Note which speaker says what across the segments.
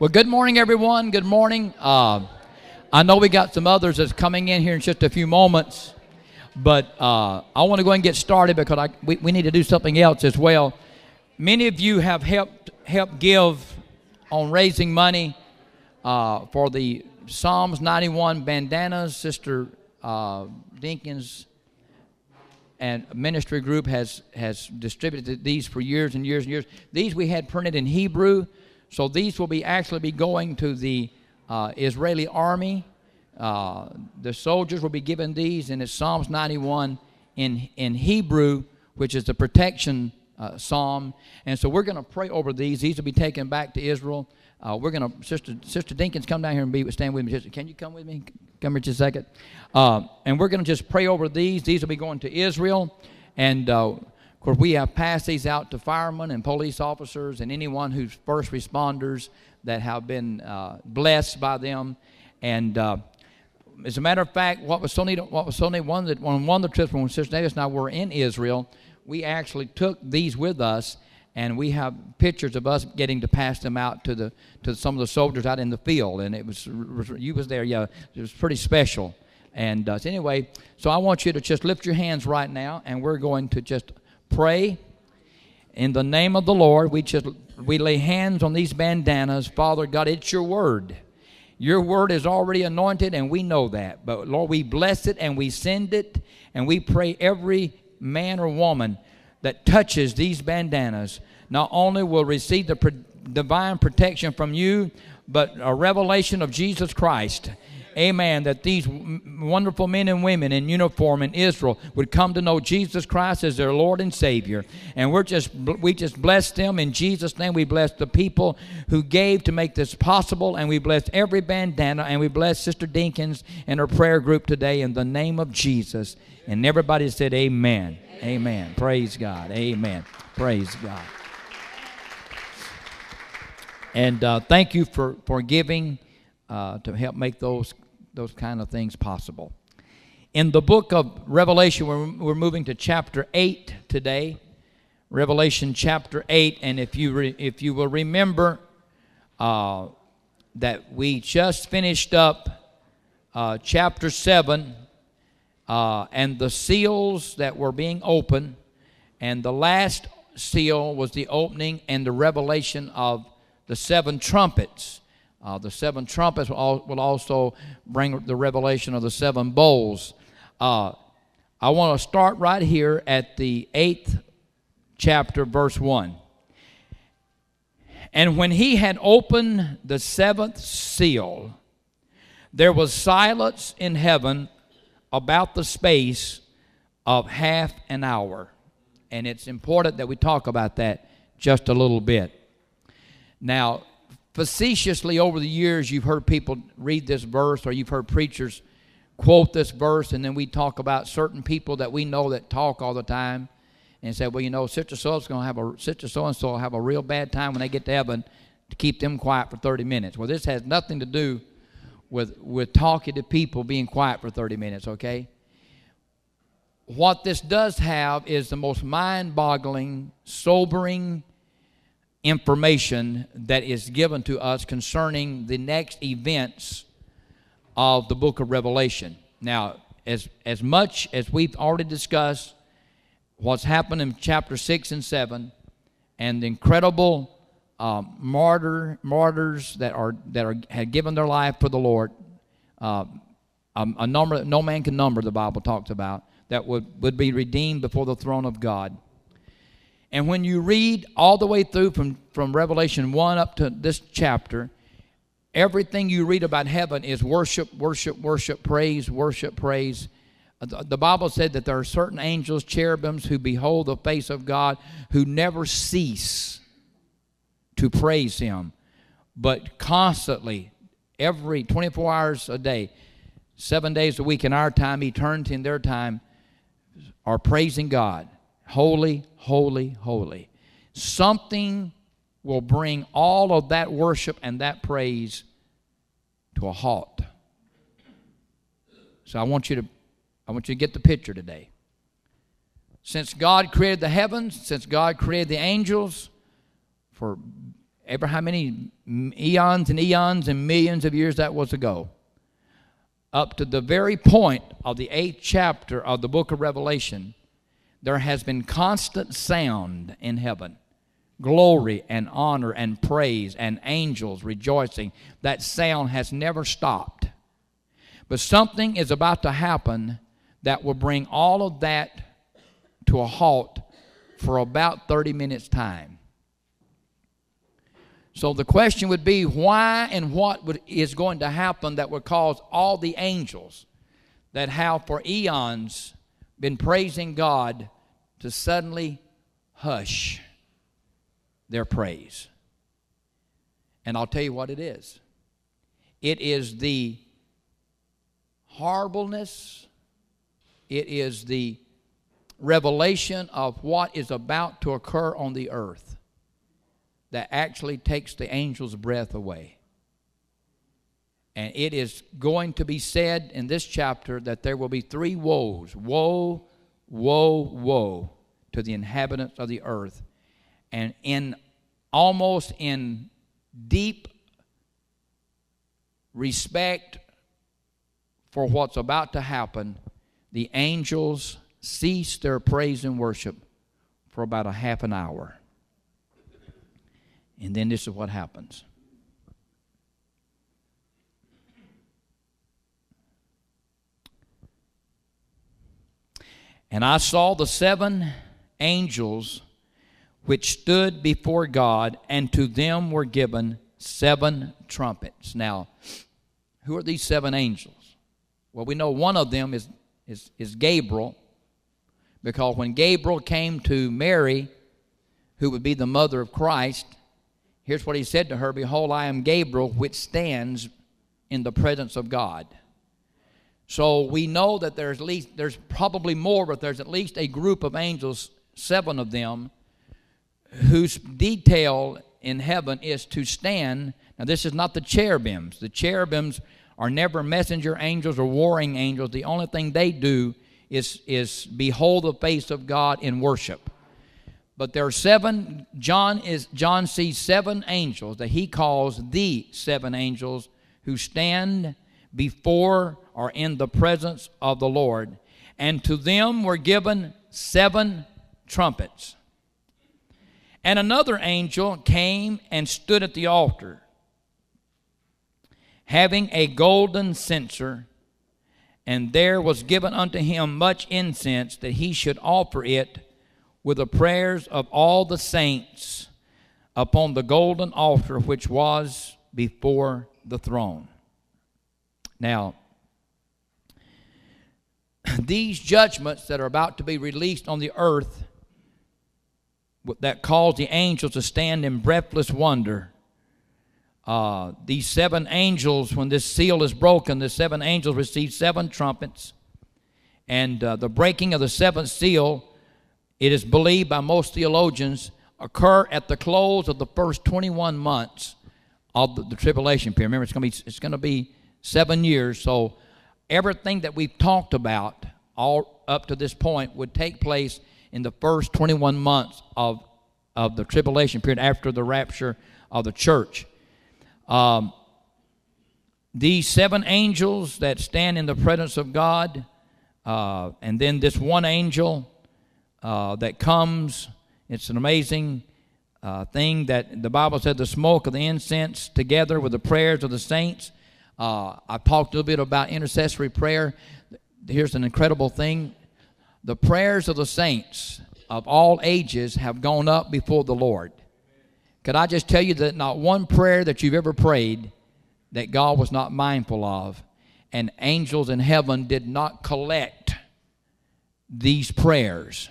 Speaker 1: Well, good morning, everyone. Good morning. Uh, I know we got some others that's coming in here in just a few moments, but uh, I want to go and get started because I, we, we need to do something else as well. Many of you have helped help give on raising money uh, for the Psalms 91 bandanas. Sister uh, Dinkins and ministry group has has distributed these for years and years and years. These we had printed in Hebrew. So these will be actually be going to the uh, Israeli army. Uh, the soldiers will be given these, and it's Psalms 91 in, in Hebrew, which is the protection uh, psalm. And so we're going to pray over these. These will be taken back to Israel. Uh, we're going to, Sister, Sister Dinkins, come down here and be stand with me. Can you come with me? Come here just a second. Uh, and we're going to just pray over these. These will be going to Israel. And uh, of course, we have passed these out to firemen and police officers and anyone who's first responders that have been uh, blessed by them. And uh, as a matter of fact, what was so neat, what was so neat, one that on one of the trips when Sister Davis and I were in Israel, we actually took these with us, and we have pictures of us getting to pass them out to the to some of the soldiers out in the field, and it was you was there, yeah, it was pretty special. And uh, anyway, so I want you to just lift your hands right now, and we're going to just pray in the name of the Lord. We just we lay hands on these bandanas. Father God, it's your word. Your word is already anointed, and we know that. But Lord, we bless it and we send it, and we pray every man or woman that touches these bandanas not only will receive the divine protection from you, but a revelation of Jesus Christ amen, that these wonderful men and women in uniform in Israel would come to know Jesus Christ as their Lord and Savior. And we're just we just bless them in Jesus' name. We bless the people who gave to make this possible, and we bless every bandana, and we bless Sister Dinkins and her prayer group today in the name of Jesus. And everybody said, Amen. Amen. amen. Praise God. Amen. Praise God. And uh, thank you for, for giving uh, to help make those those kind of things possible. In the book of Revelation, we're, we're moving to chapter 8 today. Revelation chapter 8. And if you, re, if you will remember uh, that we just finished up uh, chapter 7 uh, and the seals that were being opened, and the last seal was the opening and the revelation of the seven trumpets. Uh, the seven trumpets will, also bring the revelation of the seven bowls. Uh, I want to start right here at the eighth chapter, verse 1. And when he had opened the seventh seal, there was silence in heaven about the space of half an hour. And it's important that we talk about that just a little bit. Now, facetiously over the years, you've heard people read this verse or you've heard preachers quote this verse, and then we talk about certain people that we know that talk all the time and say, well, you know, so is going to have a Sister so and so have a real bad time when they get to heaven to keep them quiet for 30 minutes. Well, this has nothing to do with with talking to people being quiet for 30 minutes, okay? What this does have is the most mind-boggling, sobering, information that is given to us concerning the next events of the book of Revelation. Now, as, as much as we've already discussed what's happened in chapter 6 and 7 and the incredible um, martyr, martyrs that, are, that are, have given their life for the Lord, uh, a, a number that no man can number, the Bible talks about, that would, would be redeemed before the throne of God. And when you read all the way through from, from Revelation 1 up to this chapter, everything you read about heaven is worship, worship, worship, praise, worship, praise. The Bible said that there are certain angels, cherubims, who behold the face of God, who never cease to praise Him, but constantly, every 24 hours a day, seven days a week in our time, eternity in their time, are praising God. Holy, holy, holy. Something will bring all of that worship and that praise to a halt. So I want you to I want you to get the picture today. Since God created the heavens, since God created the angels, for ever how many eons and eons and millions of years that was ago, up to the very point of the eighth chapter of the book of Revelation, there has been constant sound in heaven glory and honor and praise and angels rejoicing. That sound has never stopped. But something is about to happen that will bring all of that to a halt for about 30 minutes' time. So the question would be why and what would, is going to happen that would cause all the angels that have for eons been praising God to suddenly hush their praise. And I'll tell you what it is it is the horribleness, it is the revelation of what is about to occur on the earth that actually takes the angel's breath away. And it is going to be said in this chapter that there will be three woes woe, woe, woe to the inhabitants of the earth and in almost in deep respect for what's about to happen, the angels cease their praise and worship for about a half an hour. And then this is what happens. And I saw the seven angels which stood before God, and to them were given seven trumpets. Now, who are these seven angels? Well, we know one of them is, is, is Gabriel, because when Gabriel came to Mary, who would be the mother of Christ, here's what he said to her Behold, I am Gabriel, which stands in the presence of God. So we know that there's at least there's probably more, but there's at least a group of angels, seven of them, whose detail in heaven is to stand. Now, this is not the cherubims. The cherubims are never messenger angels or warring angels. The only thing they do is, is behold the face of God in worship. But there are seven, John is John sees seven angels that he calls the seven angels who stand before or in the presence of the Lord. And to them were given seven trumpets. And another angel came and stood at the altar, having a golden censer, and there was given unto him much incense that he should offer it with the prayers of all the saints upon the golden altar which was before the throne. Now, these judgments that are about to be released on the earth that caused the angels to stand in breathless wonder. Uh, these seven angels, when this seal is broken, the seven angels receive seven trumpets. And uh, the breaking of the seventh seal, it is believed by most theologians, occur at the close of the first 21 months of the, the tribulation period. Remember, it's going to be it's going to be seven years. So everything that we've talked about all up to this point would take place in the first 21 months of, of the tribulation period after the rapture of the church. Um, these seven angels that stand in the presence of God, uh, and then this one angel uh, that comes, it's an amazing uh, thing that the Bible said the smoke of the incense together with the prayers of the saints. Uh, I talked a little bit about intercessory prayer. Here's an incredible thing the prayers of the saints of all ages have gone up before the Lord. Could I just tell you that not one prayer that you've ever prayed that God was not mindful of, and angels in heaven did not collect these prayers.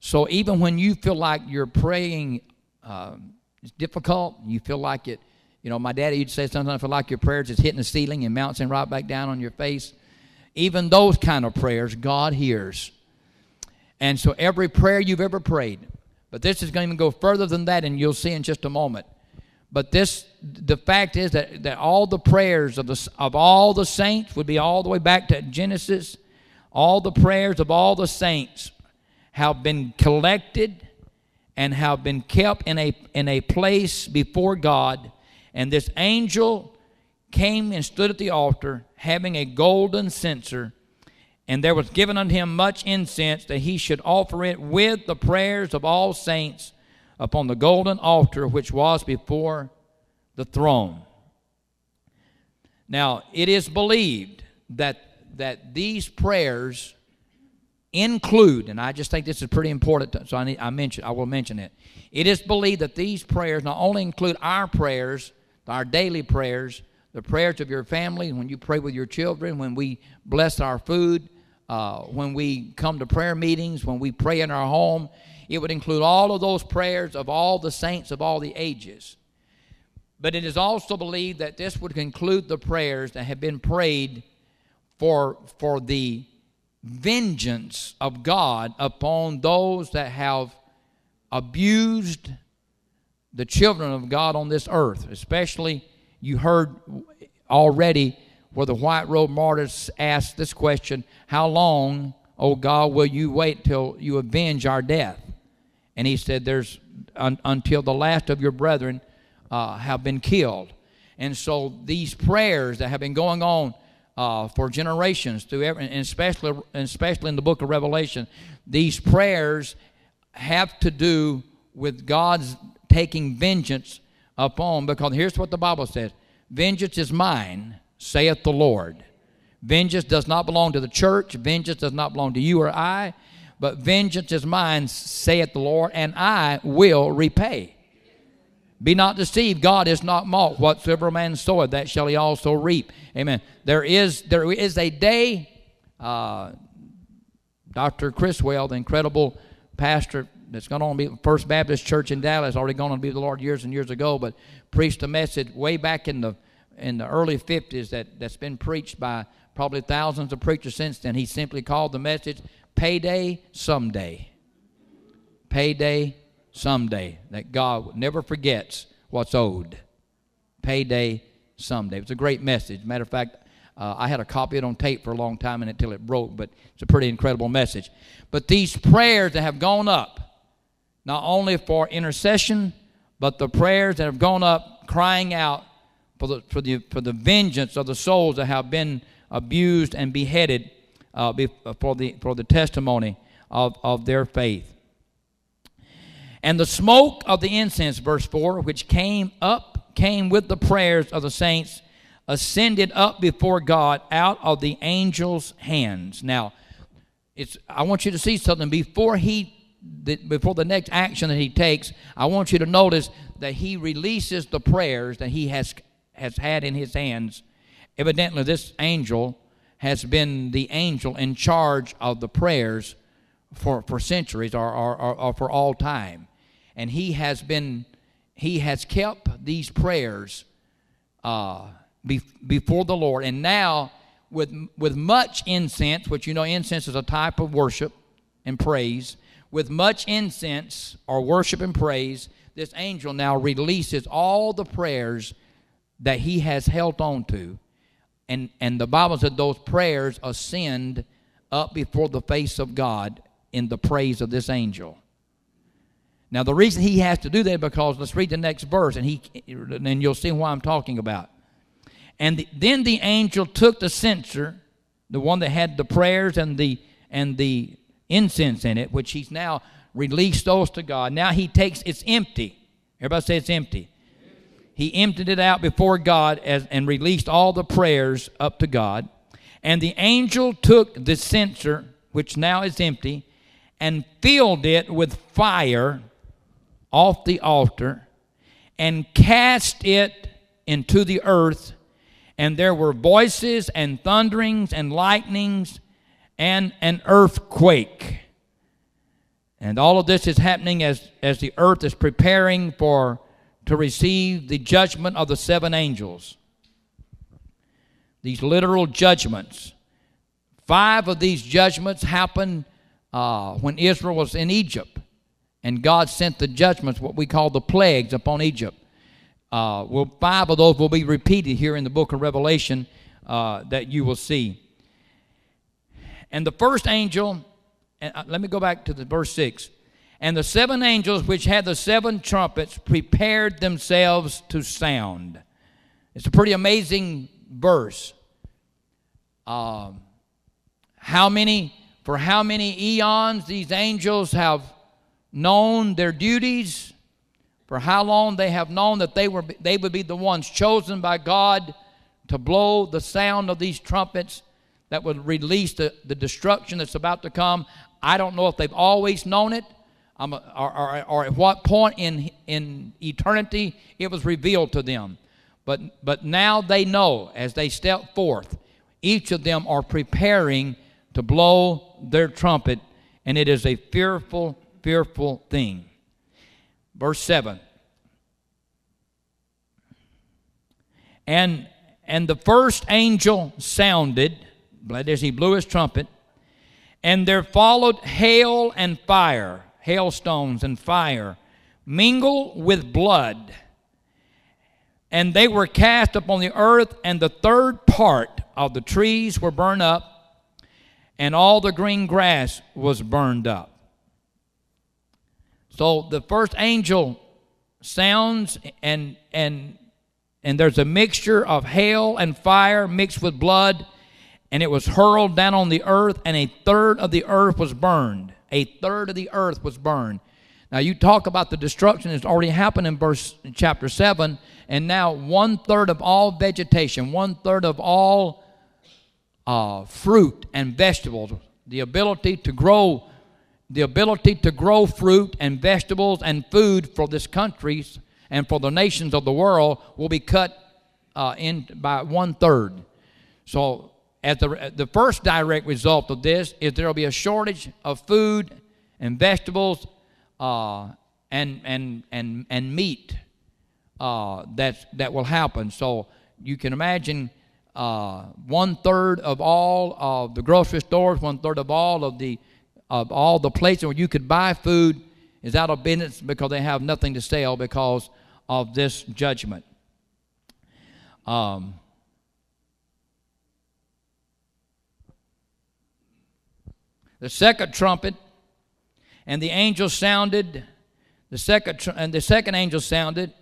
Speaker 1: So even when you feel like you're praying, uh, it's difficult, you feel like it, you know, my daddy used to say sometimes I feel like your prayers is hitting the ceiling and bouncing right back down on your face. Even those kind of prayers, God hears. And so every prayer you've ever prayed, but this is going to even go further than that, and you'll see in just a moment. But this, the fact is that, that all the prayers of, the, of all the saints would be all the way back to Genesis. All the prayers of all the saints have been collected and have been kept in a, in a place before God. And this angel came and stood at the altar, having a golden censer. And there was given unto him much incense, that he should offer it with the prayers of all saints upon the golden altar which was before the throne. Now, it is believed that, that these prayers include, and I just think this is pretty important, so I, need, I, mention, I will mention it. It is believed that these prayers not only include our prayers, our daily prayers, the prayers of your family, when you pray with your children, when we bless our food, uh, when we come to prayer meetings, when we pray in our home, it would include all of those prayers of all the saints of all the ages. But it is also believed that this would conclude the prayers that have been prayed for, for the vengeance of God upon those that have abused the children of God on this earth. Especially, you heard already where the white robe martyrs asked this question How long, O God, will you wait till you avenge our death? And he said, There's un, until the last of your brethren uh, have been killed. And so these prayers that have been going on uh, for generations through every, and especially especially in the book of Revelation, these prayers have to do with God's taking vengeance upon. Because here's what the Bible says: "Vengeance is mine," saith the Lord. Vengeance does not belong to the church. Vengeance does not belong to you or I. But vengeance is mine, saith the Lord, and I will repay. Be not deceived, God is not mocked. Whatsoever man soweth, that shall he also reap. Amen. There is there is a day, uh, Dr. Criswell, the incredible pastor that's on to be First Baptist Church in Dallas, already on to be the Lord years and years ago, but preached a message way back in the in the early 50s that, that's been preached by probably thousands of preachers since then. He simply called the message Payday Someday. Payday someday. That God never forgets what's owed. Payday someday. It's a great message. Matter of fact, uh, I had a copy of it on tape for a long time until it broke, but it's a pretty incredible message. But these prayers that have gone up, not only for intercession, but the prayers that have gone up crying out for the, for the, for the vengeance of the souls that have been abused and beheaded uh, for, the, for the testimony of, of their faith. And the smoke of the incense, verse 4, which came up, came with the prayers of the saints, ascended up before God out of the angel's hands. Now, it's, I want you to see something before he before the next action that he takes, I want you to notice that he releases the prayers that he has has had in his hands. Evidently, this angel has been the angel in charge of the prayers for, for centuries or, or, or, or for all time and he has been he has kept these prayers uh, be, before the Lord, and now with with much incense, which you know incense is a type of worship and praise. With much incense or worship and praise, this angel now releases all the prayers that he has held on to, and and the Bible said those prayers ascend up before the face of God in the praise of this angel. Now, the reason he has to do that because let's read the next verse, and he, and you'll see why I'm talking about. And the, then the angel took the censer, the one that had the prayers and the and the incense in it, which he's now released those to God. Now he takes it's empty. Everybody say it's empty. He emptied it out before God as, and released all the prayers up to God. And the angel took the censer, which now is empty, and filled it with fire off the altar and cast it into the earth. And there were voices and thunderings and lightnings and an earthquake. And all of this is happening as, as the earth is preparing for to receive the judgment of the seven angels. These literal judgments. Five of these judgments happened uh, when Israel was in Egypt and God sent the judgments, what we call the plagues, upon Egypt. Uh, well, five of those will be repeated here in the book of Revelation uh, that you will see. And the first angel, and uh, let me go back to the verse 6. And the seven angels which had the seven trumpets prepared themselves to sound. It's a pretty amazing verse. Um, how many, for how many eons these angels have known their duties, for how long they have known that they, were, they would be the ones chosen by God to blow the sound of these trumpets that would release the, the destruction that's about to come. I don't know if they've always known it or, or, or, at what point in, in eternity it was revealed to them. But, but now they know as they step forth, each of them are preparing to blow their trumpet, and it is a fearful, fearful thing. Verse 7. And, and the first angel sounded, as he blew his trumpet, and there followed hail and fire, hailstones and fire, mingled with blood. And they were cast upon the earth, and the third part of the trees were burned up, and all the green grass was burned up. So the first angel sounds, and and and there's a mixture of hail and fire mixed with blood and it was hurled down on the earth, and a third of the earth was burned. A third of the earth was burned. Now you talk about the destruction that's already happened in verse in chapter seven, and now one third of all vegetation, one third of all uh, fruit and vegetables, the ability to grow, the ability to grow fruit and vegetables and food for this country and for the nations of the world will be cut uh, in by one third. So as the, the first direct result of this is there will be a shortage of food and vegetables uh, and, and, and, and meat uh, that's, that will happen. So you can imagine uh, one third of all of the grocery stores, one third of all of the of all the places where you could buy food is out of business because they have nothing to sell because of this judgment. Um, the second trumpet, and the angel sounded, the second tr- and the second angel sounded,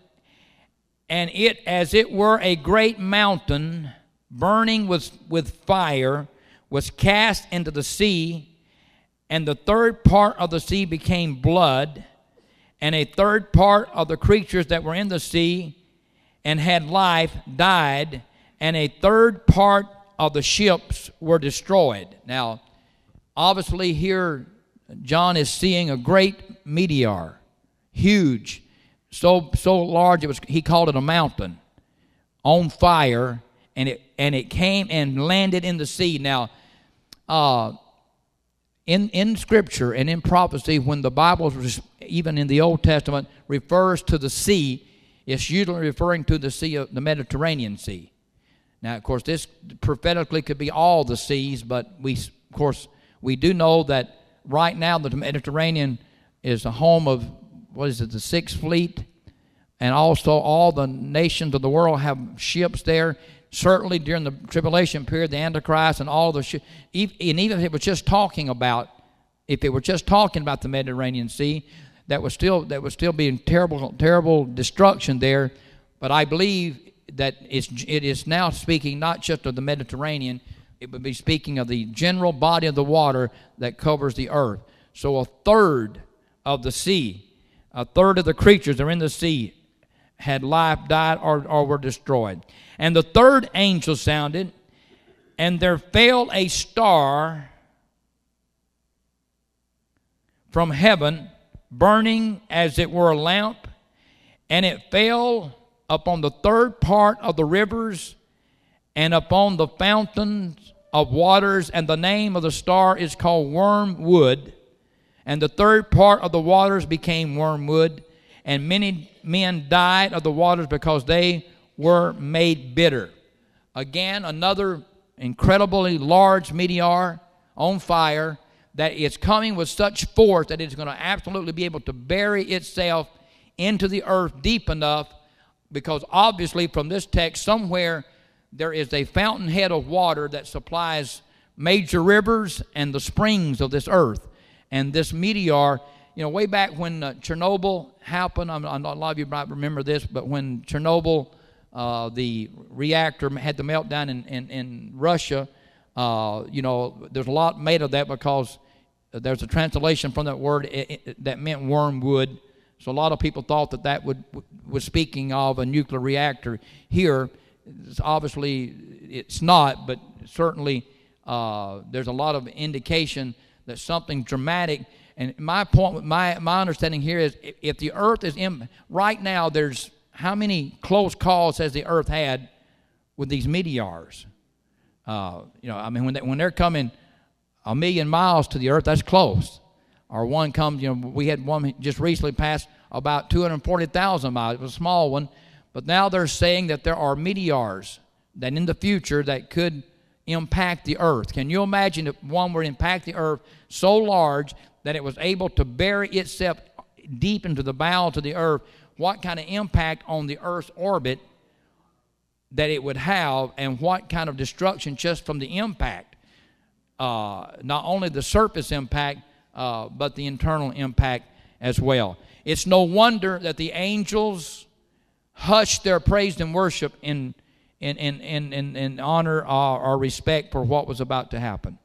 Speaker 1: and it as it were a great mountain burning with, with fire was cast into the sea, and the third part of the sea became blood, and a third part of the creatures that were in the sea and had life died, and a third part of the ships were destroyed. Now, Obviously, here John is seeing a great meteor, huge, so so large it was he called it a mountain, on fire, and it and it came and landed in the sea. Now, uh, in in Scripture and in prophecy, when the Bible, even in the Old Testament, refers to the sea, it's usually referring to the sea of the Mediterranean Sea. Now, of course, this prophetically could be all the seas, but we, of course, we do know that right now the Mediterranean is the home of, what is it, the Sixth Fleet, and also all the nations of the world have ships there. Certainly during the tribulation period, the Antichrist and all the ships, and even if it was just talking about, if it were just talking about the Mediterranean Sea, that was still that would still be terrible, terrible destruction there. But I believe that it's, it is now speaking not just of the Mediterranean, it would be speaking of the general body of the water that covers the earth. So a third of the sea, a third of the creatures that are in the sea had life, died, or, or were destroyed. And the third angel sounded, and there fell a star from heaven, burning as it were a lamp, and it fell upon the third part of the rivers and upon the fountains of waters, and the name of the star is called wormwood. And the third part of the waters became wormwood, and many men died of the waters because they were made bitter. Again, another incredibly large meteor on fire that is coming with such force that it's going to absolutely be able to bury itself into the earth deep enough because obviously from this text somewhere there is a fountainhead of water that supplies major rivers and the springs of this earth. And this meteor you know, way back when uh, Chernobyl happened, I'm, I'm, a lot of you might remember this, but when Chernobyl, uh, the reactor had the meltdown in, in, in Russia, uh, you know, there's a lot made of that because there's a translation from that word it, it, that meant wormwood. So a lot of people thought that that would, was speaking of a nuclear reactor. Here, obviously, it's not, but certainly uh, there's a lot of indication that something dramatic. And my point, my my understanding here is, if, the Earth is in right now, there's how many close calls has the Earth had with these meteors? Uh, you know, I mean, when they, when they're coming a million miles to the Earth, that's close. Or one comes, you know, we had one just recently passed about 240,000 miles. It was a small one, but now they're saying that there are meteors that in the future that could impact the earth. Can you imagine if one were to impact the earth so large that it was able to bury itself deep into the bowels of the earth? What kind of impact on the earth's orbit that it would have, and what kind of destruction just from the impact? Uh, not only the surface impact, uh, but the internal impact as well. It's no wonder that the angels hushed their praise and worship in in, in, in, in, in honor or, or, respect for what was about to happen.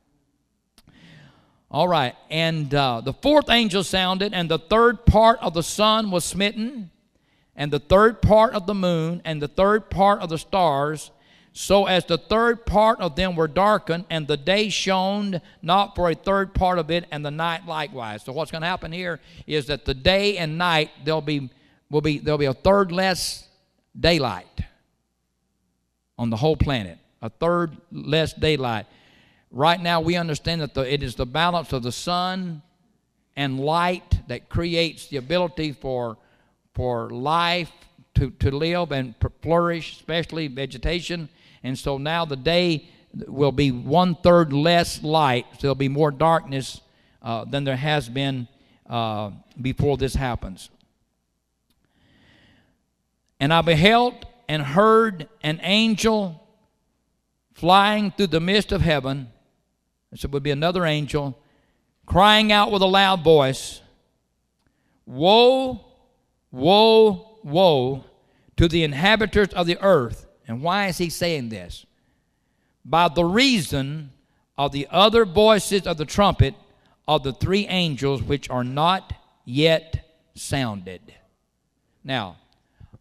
Speaker 1: All right, and uh, the fourth angel sounded, and the third part of the sun was smitten, and the third part of the moon, and the third part of the stars, so as the third part of them were darkened, and the day shone not for a third part of it, and the night likewise. So what's going to happen here is that the day and night there'll be will be there'll be a third less daylight on the whole planet, a third less daylight. Right now, we understand that the, it is the balance of the sun and light that creates the ability for, for life to, to live and flourish, especially vegetation. And so now the day will be one third less light, so there'll be more darkness uh, than there has been uh, before this happens. And I beheld and heard an angel flying through the midst of heaven. This would be another angel crying out with a loud voice Woe, woe, woe to the inhabitants of the earth. And why is he saying this? By the reason of the other voices of the trumpet of the three angels which are not yet sounded. Now,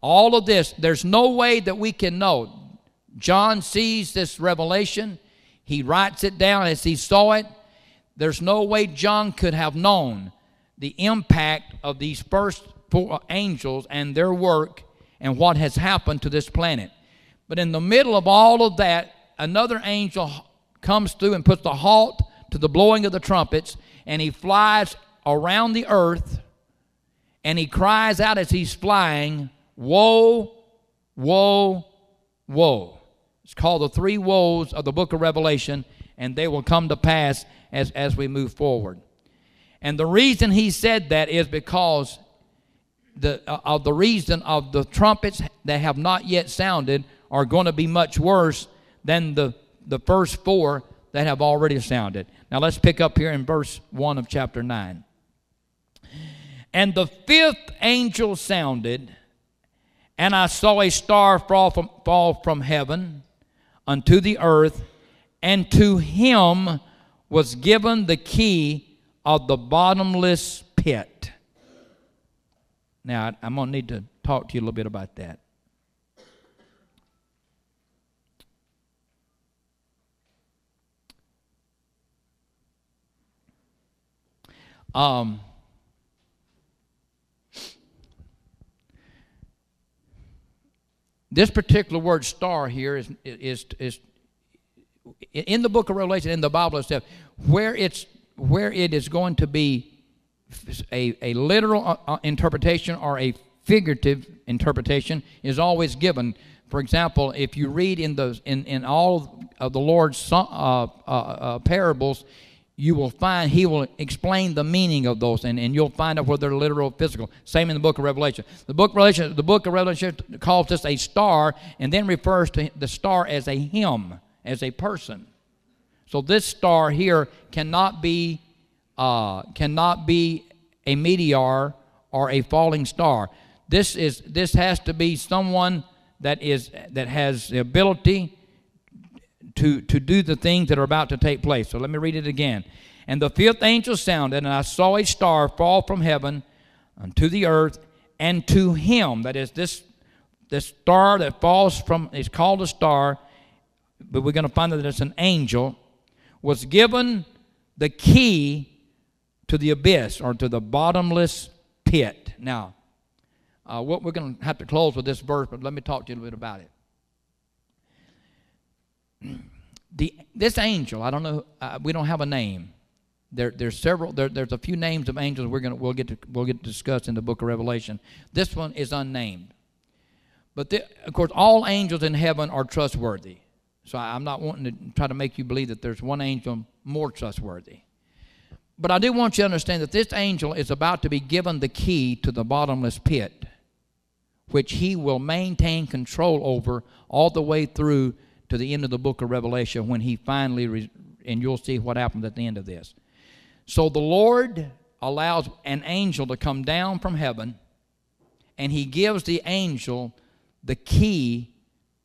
Speaker 1: all of this, there's no way that we can know. John sees this revelation, he writes it down as he saw it. There's no way John could have known the impact of these first four angels and their work and what has happened to this planet. But in the middle of all of that, another angel comes through and puts a halt to the blowing of the trumpets, and he flies around the earth and he cries out as he's flying, Woe, woe, woe. It's called the three woes of the book of Revelation, and they will come to pass as, as we move forward. And the reason he said that is because the, uh, of the reason of the trumpets that have not yet sounded are going to be much worse than the, the first four that have already sounded. Now let's pick up here in verse 1 of chapter 9. And the fifth angel sounded and I saw a star fall from, fall from heaven unto the earth, and to him was given the key of the bottomless pit. Now, I'm going to need to talk to you a little bit about that. Um, This particular word star here is, is, is in the book of Revelation, in the Bible itself, where, it's, where it is going to be a, a literal uh, uh, interpretation or a figurative interpretation is always given. For example, if you read in, the, in, in all of the Lord's uh, uh, uh, parables, you will find he will explain the meaning of those and, and you'll find out whether they're literal or physical. Same in the book of revelation. The book of revelation the book of revelation calls this a star and then refers to the star as a him as a person. So this star here cannot be uh, cannot be a meteor or a falling star. This is this has to be someone that is that has the ability to to do the things that are about to take place. So let me read it again. And the fifth angel sounded, and I saw a star fall from heaven unto the earth, and to him that is this this star that falls from is called a star, but we're going to find that it's an angel, was given the key to the abyss or to the bottomless pit. Now, uh, what we're going to have to close with this verse, but let me talk to you a little bit about it. The, this angel, I don't know, uh, we don't have a name. There, there's several. There, there's a few names of angels we're gonna we'll get to we'll get to discuss in the book of Revelation. This one is unnamed, but the, of course, all angels in heaven are trustworthy. So I, I'm not wanting to try to make you believe that there's one angel more trustworthy. But I do want you to understand that this angel is about to be given the key to the bottomless pit, which he will maintain control over all the way through to the end of the book of Revelation when he finally, re- and you'll see what happens at the end of this. So the Lord allows an angel to come down from heaven, and he gives the angel the key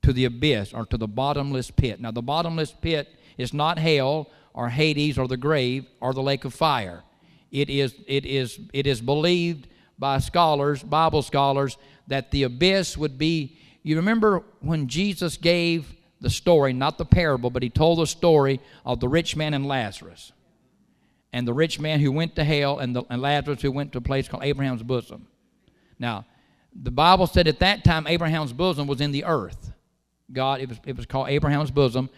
Speaker 1: to the abyss or to the bottomless pit. Now, the bottomless pit is not hell or Hades or the grave or the lake of fire. It is, it is, it is believed by scholars, Bible scholars, that the abyss would be. You remember when Jesus gave the story, not the parable, but he told the story of the rich man and Lazarus. And the rich man who went to hell and, the, and Lazarus who went to a place called Abraham's bosom. Now, the Bible said at that time Abraham's bosom was in the earth. God, it was, it was called Abraham's bosom.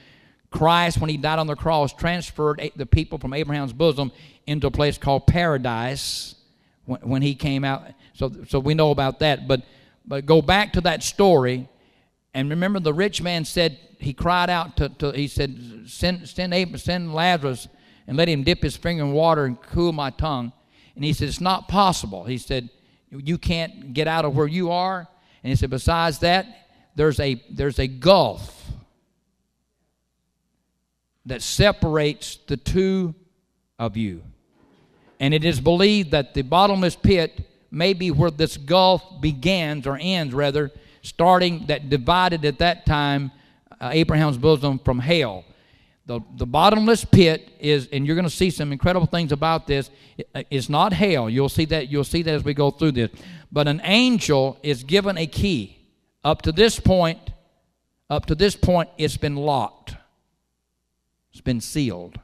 Speaker 1: Christ, when he died on the cross, transferred the people from Abraham's bosom into a place called paradise when, when he came out. So, so we know about that. But, but go back to that story. And remember, the rich man said, he cried out to, to he said, send, send, Abraham, send Lazarus and let him dip his finger in water and cool my tongue. And he said, It's not possible. He said, You can't get out of where you are. And he said, Besides that, there's a, there's a gulf that separates the two of you. And it is believed that the bottomless pit may be where this gulf begins, or ends rather, starting that divided at that time uh, Abraham's bosom from hell. The, the bottomless pit is, and you're going to see some incredible things about this. Uh, it's not hell. You'll see that. You'll see that as we go through this. But an angel is given a key. Up to this point, up to this point, it's been locked. It's been sealed.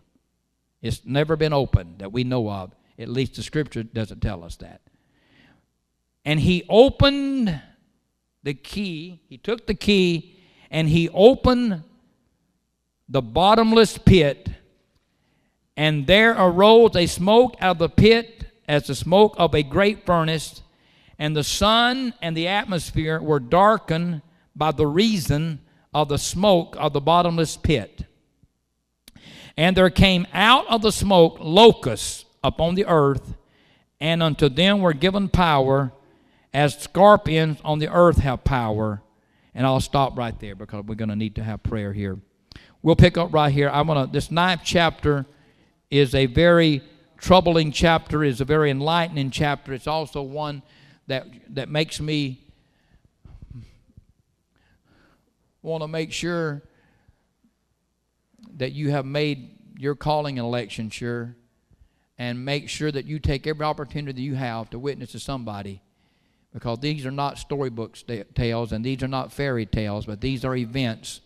Speaker 1: It's never been opened that we know of. At least the scripture doesn't tell us that. And he opened the key. He took the key and he opened the bottomless pit, and there arose a smoke out of the pit as the smoke of a great furnace, and the sun and the atmosphere were darkened by the reason of the smoke of the bottomless pit. And there came out of the smoke locusts upon the earth, and unto them were given power, as scorpions on the earth have power. And I'll stop right there because we're going to need to have prayer here. We'll pick up right here. I want to. This ninth chapter is a very troubling chapter. is a very enlightening chapter. It's also one that that makes me want to make sure that you have made your calling and election sure, and make sure that you take every opportunity that you have to witness to somebody, because these are not storybook tales and these are not fairy tales, but these are events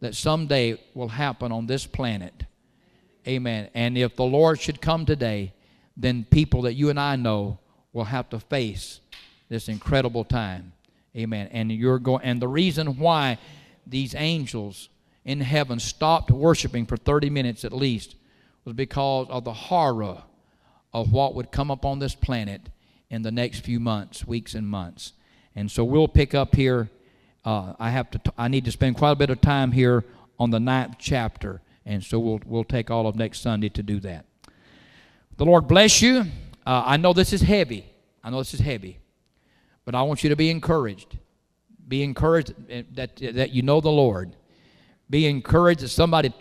Speaker 1: that someday will happen on this planet. Amen. And if the Lord should come today, then people that you and I know will have to face this incredible time. Amen. And you're going and the reason why these angels in heaven stopped worshiping for 30 minutes at least was because of the horror of what would come upon this planet in the next few months, weeks and months. And so we'll pick up here uh, I have to. T- I need to spend quite a bit of time here on the ninth chapter, and so we'll we'll take all of next Sunday to do that. The Lord bless you. Uh, I know this is heavy. I know this is heavy, but I want you to be encouraged. Be encouraged that that you know the Lord. Be encouraged that somebody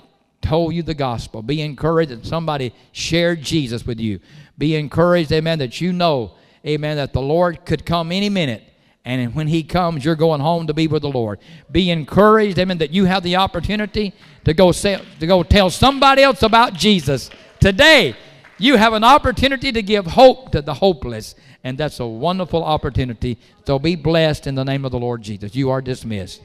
Speaker 1: told you the gospel. Be encouraged that somebody shared Jesus with you. Be encouraged, amen, that you know, amen, that the Lord could come any minute. And when he comes, you're going home to be with the Lord. Be encouraged, amen, that you have the opportunity to go say, to go tell somebody else about Jesus. Today, you have an opportunity to give hope to the hopeless. And that's a wonderful opportunity. So be blessed in the name of the Lord Jesus. You are dismissed.